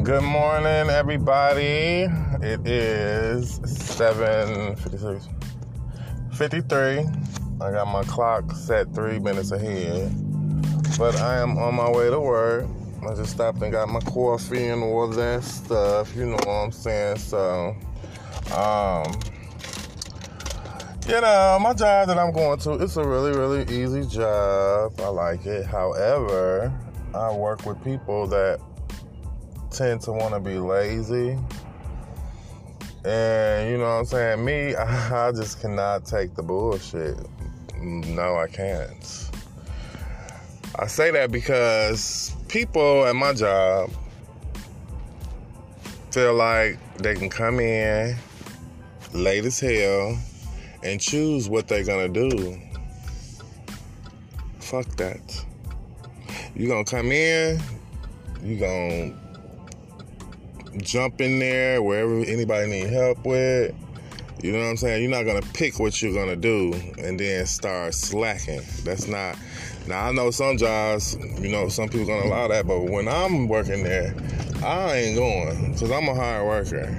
Good morning, everybody. It is 7.53. 53. I got my clock set three minutes ahead. But I am on my way to work. I just stopped and got my coffee and all that stuff. You know what I'm saying? So, um, you know, my job that I'm going to, it's a really, really easy job. I like it. However, I work with people that tend to want to be lazy. And you know what I'm saying? Me, I just cannot take the bullshit. No, I can't. I say that because people at my job feel like they can come in late as hell and choose what they're gonna do. Fuck that. You gonna come in, you gonna jump in there wherever anybody need help with. You know what I'm saying? You're not gonna pick what you're gonna do and then start slacking. That's not. Now I know some jobs, you know, some people gonna allow that, but when I'm working there, I ain't going because I'm a hard worker,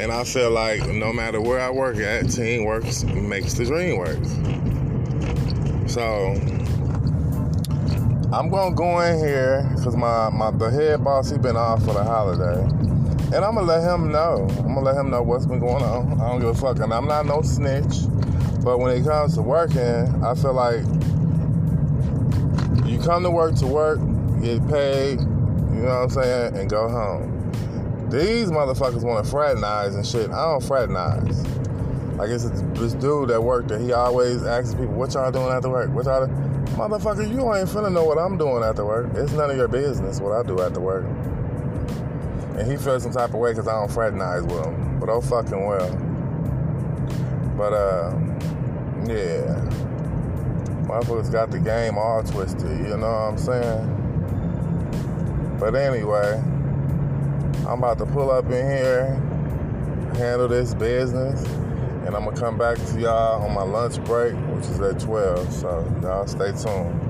and I feel like no matter where I work at, teamwork makes the dream work. So I'm gonna go in here because my, my the head boss he been off for the holiday. And I'm gonna let him know. I'm gonna let him know what's been going on. I don't give a fuck. And I'm not no snitch. But when it comes to working, I feel like you come to work to work, get paid, you know what I'm saying, and go home. These motherfuckers wanna fraternize and shit. I don't fraternize. Like it's this dude that worked there, he always asks people, what y'all doing after work? What y'all? Motherfucker, you ain't finna know what I'm doing after work. It's none of your business what I do after work. And he feels some type of way because I don't fraternize with him. But oh fucking well. But uh, yeah. Motherfuckers got the game all twisted, you know what I'm saying? But anyway, I'm about to pull up in here, handle this business and I'm gonna come back to y'all on my lunch break, which is at 12. So y'all stay tuned.